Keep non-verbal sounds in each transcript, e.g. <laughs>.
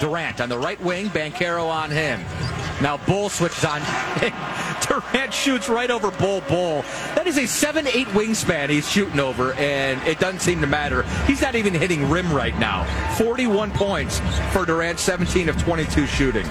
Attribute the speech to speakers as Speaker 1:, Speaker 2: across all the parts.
Speaker 1: Durant on the right wing, Banchero on him. Now Bol switches on. <laughs> Durant shoots right over Bol Bol. That is a 7 8 wingspan he's shooting over, and it doesn't seem to matter. He's not even hitting rim right now. 41 points for Durant, 17 of 22 shooting.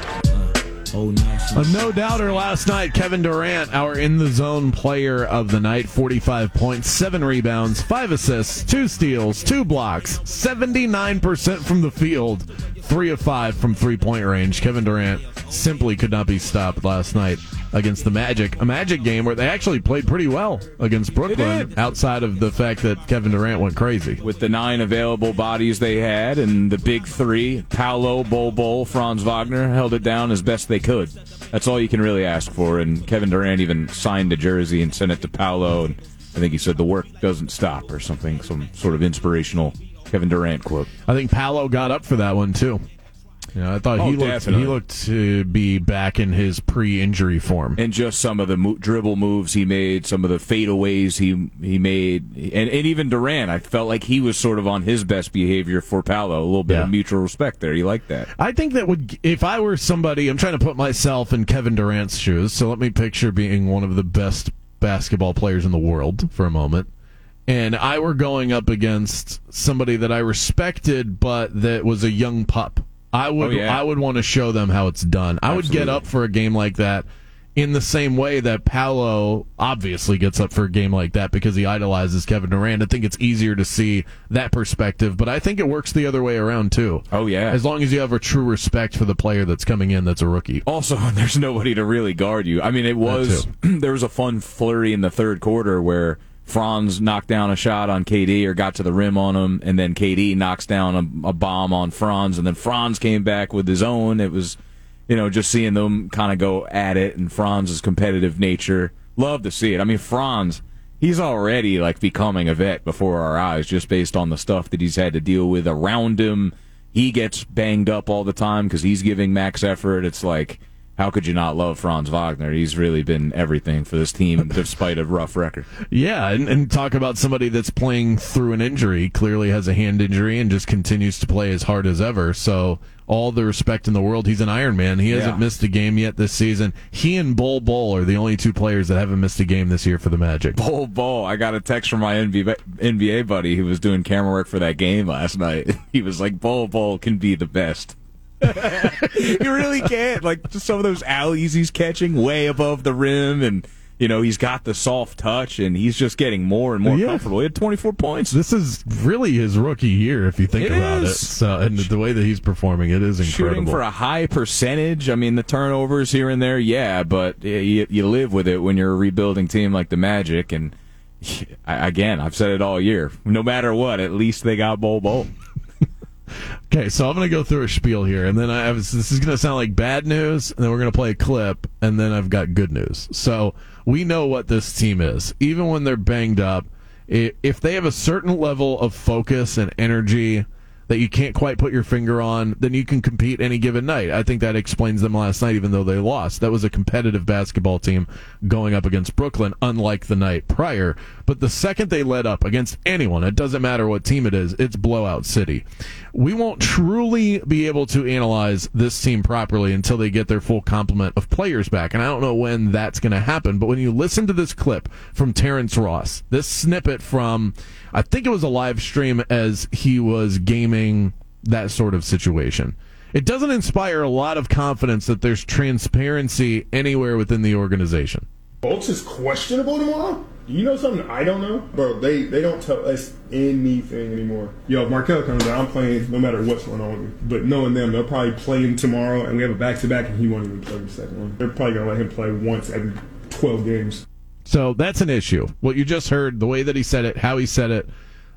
Speaker 2: A no doubter last night, Kevin Durant, our in the zone player of the night, 45 points, 7 rebounds, 5 assists, 2 steals, 2 blocks, 79% from the field, 3 of 5 from three point range. Kevin Durant simply could not be stopped last night against the Magic. A Magic game where they actually played pretty well against Brooklyn, outside of the fact that Kevin Durant went crazy.
Speaker 3: With the nine available bodies they had and the big three, Paolo, Bol Bol, Franz Wagner, held it down as best they could. That's all you can really ask for. And Kevin Durant even signed a jersey and sent it to Paolo. And I think he said the work doesn't stop or something, some sort of inspirational Kevin Durant quote.
Speaker 2: I think Paolo got up for that one too. You know, I thought
Speaker 3: Oh,
Speaker 2: he looked
Speaker 3: definitely.
Speaker 2: he looked to be back in his pre-injury form.
Speaker 3: and just some of the mo- dribble moves he made, some of the fadeaways he he made, and, and even Durant, I felt like he was sort of on his best behavior for Paolo. A little bit
Speaker 2: Yeah.
Speaker 3: of mutual respect there. You like that?
Speaker 2: I think that would if I were somebody, I'm trying to put myself in Kevin Durant's shoes. So let me picture being one of the best basketball players in the world for a moment. And I were going up against somebody that I respected but that was a young pup. I would
Speaker 3: Oh, yeah.
Speaker 2: I would want to show them how it's done. I would get up for a game like that in the same way that Paolo obviously gets up for a game like that because he idolizes Kevin Durant. I think it's easier to see that perspective, but I think it works the other way around too.
Speaker 3: Oh yeah.
Speaker 2: As long as you have a true respect for the player that's coming in that's a rookie.
Speaker 3: Also, <laughs> there's nobody to really guard you. I mean, it was <clears throat> there was a fun flurry in the third quarter where Franz knocked down a shot on KD or got to the rim on him, and then KD knocks down a, a bomb on Franz, and then Franz came back with his own. It was, you know, just seeing them kind of go at it and Franz's competitive nature. Love to see it. I mean, Franz, he's already like becoming a vet before our eyes just based on the stuff that he's had to deal with around him. He gets banged up all the time because he's giving max effort. It's like, how could you not love Franz Wagner? He's really been everything for this team <laughs> despite a rough record.
Speaker 2: Yeah, and, and talk about somebody that's playing through an injury, clearly has a hand injury and just continues to play as hard as ever. So all the respect in the world. He's an Iron Man. He hasn't
Speaker 3: Yeah.
Speaker 2: missed a game yet this season. He and Bol Bol are the only two players that haven't missed a game this year for the Magic.
Speaker 3: Bol Bol. I got a text from my NBA, NBA buddy who was doing camera work for that game last night. <laughs> He was like, Bol Bol can be the best. <laughs> you really can't. Like, just some of those alleys he's catching way above the rim, and, you know, he's got the soft touch, and he's just getting more and more
Speaker 2: Yeah.
Speaker 3: comfortable. He had 24 points.
Speaker 2: This is really his rookie year, if you think
Speaker 3: It
Speaker 2: about
Speaker 3: is.
Speaker 2: it. So, and the way that he's performing, it is incredible.
Speaker 3: Shooting for a high percentage. I mean, the turnovers here and there, yeah, but you, you live with it when you're a rebuilding team like the Magic. And <laughs> again, I've said it all year. No matter what, at least they got Bol Bol.
Speaker 2: Okay, so I'm going to go through a spiel here, and then I have, this is going to sound like bad news, and then we're going to play a clip, and then I've got good news. So we know what this team is. Even when they're banged up, if they have a certain level of focus and energy that you can't quite put your finger on, then you can compete any given night. I think that explains them last night, even though they lost. That was a competitive basketball team going up against Brooklyn, unlike the night prior. But the second they let up against anyone, it doesn't matter what team it is, it's blowout city. We won't truly be able to analyze this team properly until they get their full complement of players back. And I don't know when that's going to happen. But when you listen to this clip from Terrence Ross, this snippet from, I think it was a live stream as he was gaming that sort of situation. It doesn't inspire a lot of confidence that there's transparency anywhere within the organization.
Speaker 4: Fultz is questionable tomorrow? You know something I don't know? Bro, they, they don't tell us anything anymore. Yo, if Markelle comes out, I'm playing no matter what's going on with me. But knowing them, they'll probably play him tomorrow, and we have a back to back, and he won't even play the second one. They're probably going to let him play once every 12 games.
Speaker 2: So that's an issue. What you just heard, the way that he said it, how he said it,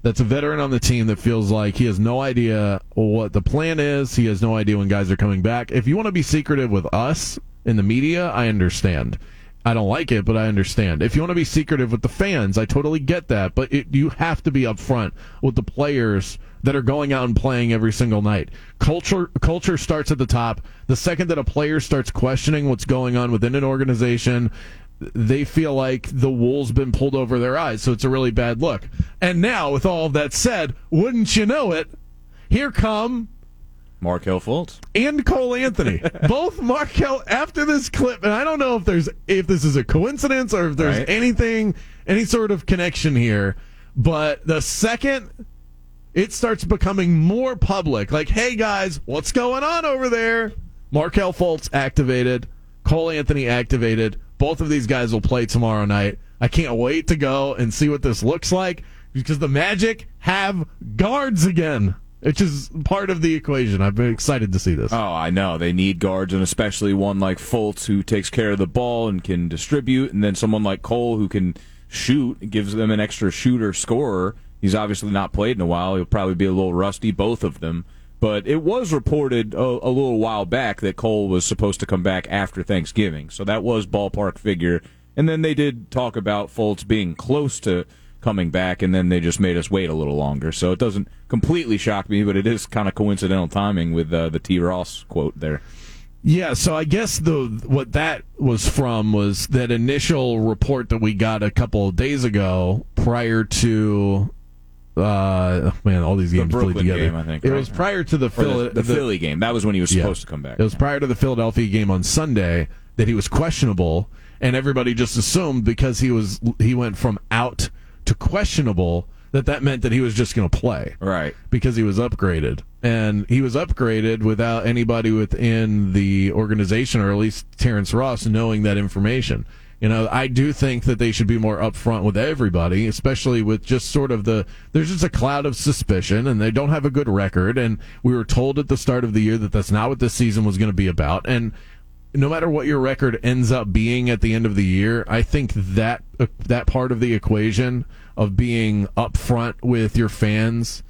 Speaker 2: that's a veteran on the team that feels like he has no idea what the plan is. He has no idea when guys are coming back. If you want to be secretive with us in the media, I understand. I don't like it, but I understand. If you want to be secretive with the fans, I totally get that. But it, you have to be upfront with the players that are going out and playing every single night. Culture culture starts at the top. The second that a player starts questioning what's going on within an organization, they feel like the wool's been pulled over their eyes, so it's a really bad look. And now, with all of that said, wouldn't you know it, here come
Speaker 3: Markelle Fultz.
Speaker 2: and Cole Anthony. <laughs> Both Markelle after this clip, and I don't know if there's if this is a coincidence or if there's
Speaker 3: Right.
Speaker 2: anything, any sort of connection here. But the second it starts becoming more public, like, hey guys, what's going on over there? Markelle Fultz activated, Cole Anthony activated. Both of these guys will play tomorrow night. I can't wait to go and see what this looks like because the Magic have guards again, which is part of the equation. I've been excited to see this.
Speaker 3: Oh, I know. They need guards, and especially one like Fultz who takes care of the ball and can distribute, and then someone like Cole who can shoot, gives them an extra shooter scorer. He's obviously not played in a while. He'll probably be a little rusty, both of them. But it was reported a, a little while back that Cole was supposed to come back after Thanksgiving. So that was ballpark figure. And then they did talk about Fultz being close to coming back, and then they just made us wait a little longer. So it doesn't completely shock me, but it is kind of coincidental timing with uh, the T. Ross quote there.
Speaker 2: Yeah, so I guess the what that was from was that initial report that we got a couple of days ago prior to uh man, all these games
Speaker 3: Brooklyn
Speaker 2: together.
Speaker 3: game, I think,
Speaker 2: it
Speaker 3: right?
Speaker 2: was prior to the
Speaker 3: Or
Speaker 2: Philly
Speaker 3: the, the Philly game. That was when he was
Speaker 2: Yeah.
Speaker 3: supposed to come back.
Speaker 2: It was prior to the Philadelphia game on Sunday that he was questionable, and everybody just assumed because he was he went from out to questionable that that meant that he was just going to play
Speaker 3: right.
Speaker 2: because he was upgraded. And he was upgraded without anybody within the organization, or at least Terrence Ross, knowing that information. You know, I do think that they should be more upfront with everybody, especially with just sort of the. There's just a cloud of suspicion, and they don't have a good record. And we were told at the start of the year that that's not what this season was going to be about. And no matter what your record ends up being at the end of the year, I think that uh, that part of the equation of being upfront with your fans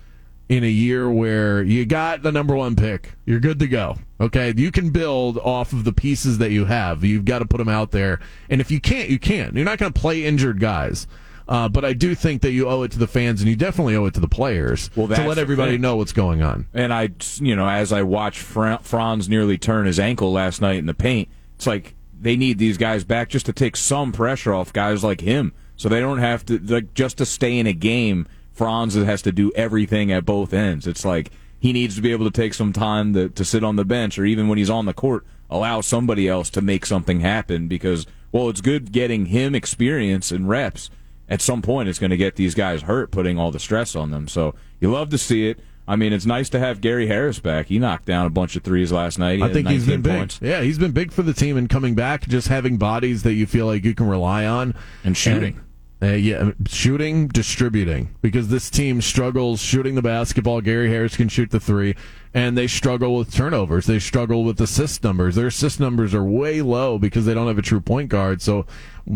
Speaker 2: in a year where you got the number one pick, you're good to go. Okay, you can build off of the pieces that you have. You've got to put them out there, and if you can't, you can't. You're not going to play injured guys. Uh, but I do think that you owe it to the fans, and you definitely owe it to the players
Speaker 3: Well,
Speaker 2: to
Speaker 3: that's
Speaker 2: let everybody know what's going on.
Speaker 3: And I, you know, as I watched Fra- Franz nearly turn his ankle last night in the paint, it's like they need these guys back just to take some pressure off guys like him, so they don't have to like just to stay in a game. Franz has to do everything at both ends. It's like he needs to be able to take some time to, to sit on the bench, or even when he's on the court, allow somebody else to make something happen. Because well, it's good getting him experience and reps. At some point, it's going to get these guys hurt, putting all the stress on them. So you love to see it. I mean, it's nice to have Gary Harris back. He knocked down a bunch of threes last night. He
Speaker 2: I think he's
Speaker 3: 19
Speaker 2: been
Speaker 3: points.
Speaker 2: big. Yeah, he's been big for the team and coming back, just having bodies that you feel like you can rely on
Speaker 3: And shooting.
Speaker 2: And, uh, yeah, shooting, distributing because this team struggles shooting the basketball. Gary Harris can shoot the three, and they struggle with turnovers. They struggle with assist numbers. Their assist numbers are way low because they don't have a true point guard. So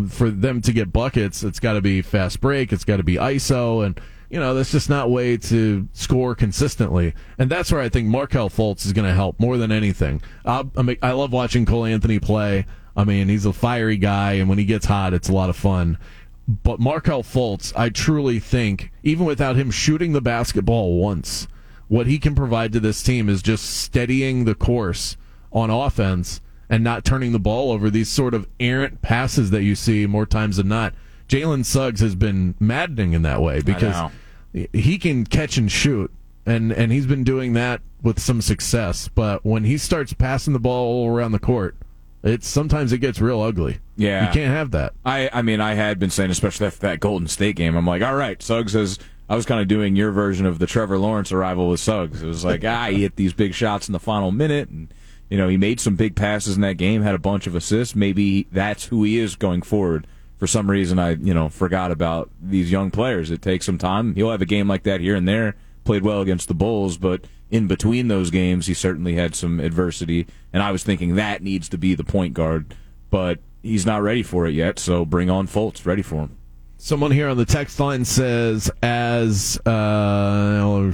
Speaker 2: for them to get buckets, it's got to be fast break. It's got to be ISO and you know, that's just not way to score consistently. And that's where I think Markelle Fultz is going to help more than anything. I, I, mean, I love watching Cole Anthony play. I mean, he's a fiery guy, and when he gets hot, it's a lot of fun. But Markelle Fultz, I truly think, even without him shooting the basketball once, what he can provide to this team is just steadying the course on offense and not turning the ball over. These sort of errant passes that you see more times than not. Jalen Suggs has been maddening in that way because he can catch and shoot, and and he's been doing that with some success. But when he starts passing the ball all around the court, it's sometimes it gets real ugly.
Speaker 3: Yeah.
Speaker 2: you can't have that.
Speaker 3: I, I mean, I had been saying, especially after that Golden State game, I'm like, all right, Suggs has. I was kind of doing your version of the Trevor Lawrence arrival with Suggs. It was like, <laughs> ah, he hit these big shots in the final minute, and you know he made some big passes in that game, had a bunch of assists. Maybe that's who he is going forward. For some reason, I you know forgot about these young players. It takes some time. He'll have a game like that here and there. Played well against the Bulls, but in between those games, he certainly had some adversity. And I was thinking that needs to be the point guard, but he's not ready for it yet. So bring on Fultz, ready for him.
Speaker 2: Someone here on the text line says, as uh,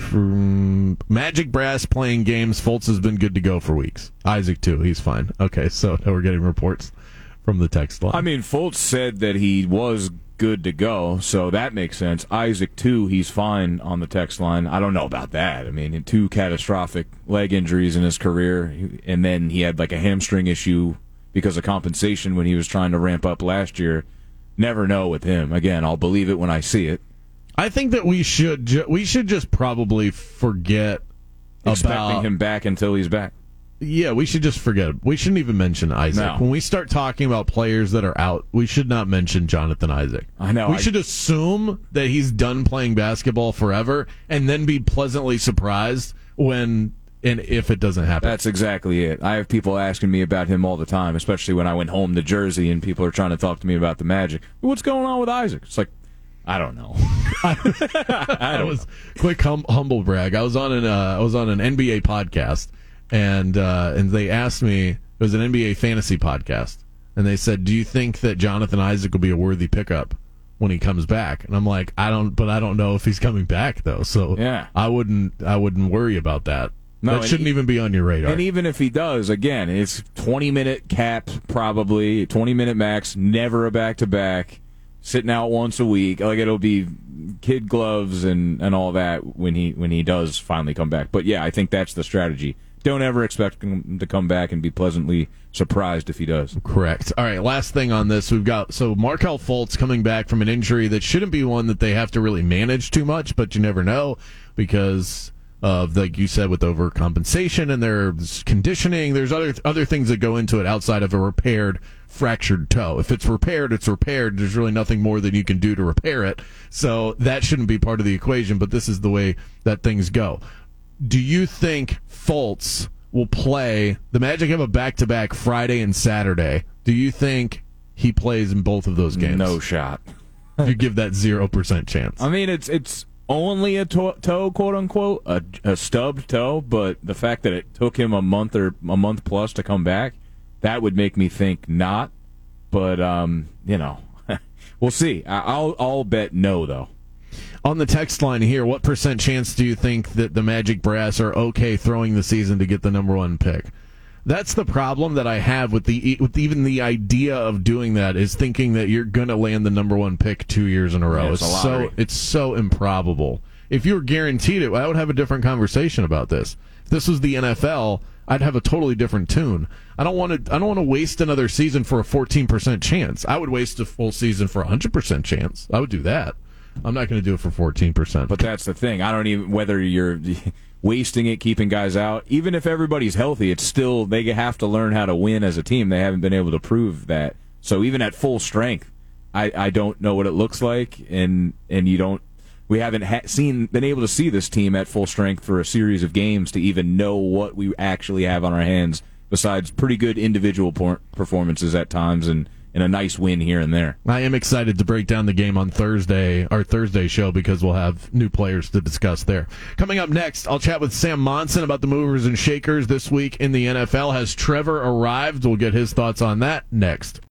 Speaker 2: Magic Brass playing games, Fultz has been good to go for weeks. Isaac, too. He's fine. Okay, so now we're getting reports from the text line.
Speaker 3: I mean, Fultz said that he was good to go, so that makes sense. Isaac too, he's fine on the text line. I don't know about that. I mean, two catastrophic leg injuries in his career, and then he had like a hamstring issue because of compensation when he was trying to ramp up last year. Never know with him. Again, I'll believe it when I see it.
Speaker 2: I think that we should ju- we should just probably forget
Speaker 3: expecting
Speaker 2: about
Speaker 3: him back until he's back.
Speaker 2: Yeah, we should just forget. We shouldn't even mention Isaac.
Speaker 3: No.
Speaker 2: When we start talking about players that are out, we should not mention Jonathan Isaac.
Speaker 3: I know,
Speaker 2: We
Speaker 3: I-
Speaker 2: should assume that he's done playing basketball forever and then be pleasantly surprised when and if it doesn't happen.
Speaker 3: That's exactly it. I have people asking me about him all the time, especially when I went home to Jersey and people are trying to talk to me about the Magic. What's going on with Isaac? It's like, I don't know. <laughs>
Speaker 2: I <laughs> was quick hum, humble brag. I was on an uh, I was on an NBA podcast, and uh, and they asked me it was an NBA fantasy podcast, and they said, "Do you think that Jonathan Isaac will be a worthy pickup when he comes back?" And I'm like, "I don't, but I don't know if he's coming back though, so
Speaker 3: Yeah.
Speaker 2: I wouldn't I wouldn't worry about that.
Speaker 3: No,
Speaker 2: that shouldn't even be on your radar."
Speaker 3: And even if he does, again, it's 20 minute cap, probably 20 minute max, never a back to back, sitting out once a week. Like it'll be kid gloves and, and all that when he when he does finally come back. But yeah, I think that's the strategy. Don't ever expect him to come back and be pleasantly surprised if he does.
Speaker 2: Correct. All right, last thing on this. We've got so Markelle Fultz coming back from an injury that shouldn't be one that they have to really manage too much, but you never know because of like you said with overcompensation and there's conditioning, there's other other things that go into it outside of a repaired fractured toe. If it's repaired, it's repaired. There's really nothing more that you can do to repair it. So that shouldn't be part of the equation, but this is the way that things go. Do you think Fultz will play? The Magic have a back to back Friday and Saturday. Do you think he plays in both of those games?
Speaker 3: No shot.
Speaker 2: You give that 0% chance.
Speaker 3: I mean, it's it's only a to- toe, quote unquote, a, a stubbed toe, but the fact that it took him a month or a month plus to come back, that would make me think not. But um, you know, <laughs> we'll see. I- I'll I'll bet no though.
Speaker 2: On the text line here, what percent chance do you think that the Magic Brass are okay throwing the season to get the number one pick? That's the problem that I have with the with even the idea of doing that is thinking that you're going to land the number one pick two years in a row.
Speaker 3: Yeah, it's a
Speaker 2: so it's so improbable. If you were guaranteed it, I would have a different conversation about this. If this was the NFL, I'd have a totally different tune. I don't want to. I don't want to waste another season for a 14% chance. I would waste a full season for a 100% chance. I would do that. I'm not going to do it for 14%.
Speaker 3: But that's the thing. I don't even whether you're <laughs> wasting it, keeping guys out. Even if everybody's healthy, it's still they have to learn how to win as a team. They haven't been able to prove that. So even at full strength, I, I don't know what it looks like, and and you don't. We haven't ha- seen been able to see this team at full strength for a series of games to even know what we actually have on our hands. Besides pretty good individual performances at times and, and a nice win here and there.
Speaker 2: I am excited to break down the game on Thursday, our Thursday show, because we'll have new players to discuss there. Coming up next, I'll chat with Sam Monson about the movers and shakers this week in the NFL. Has Trevor arrived? We'll get his thoughts on that next.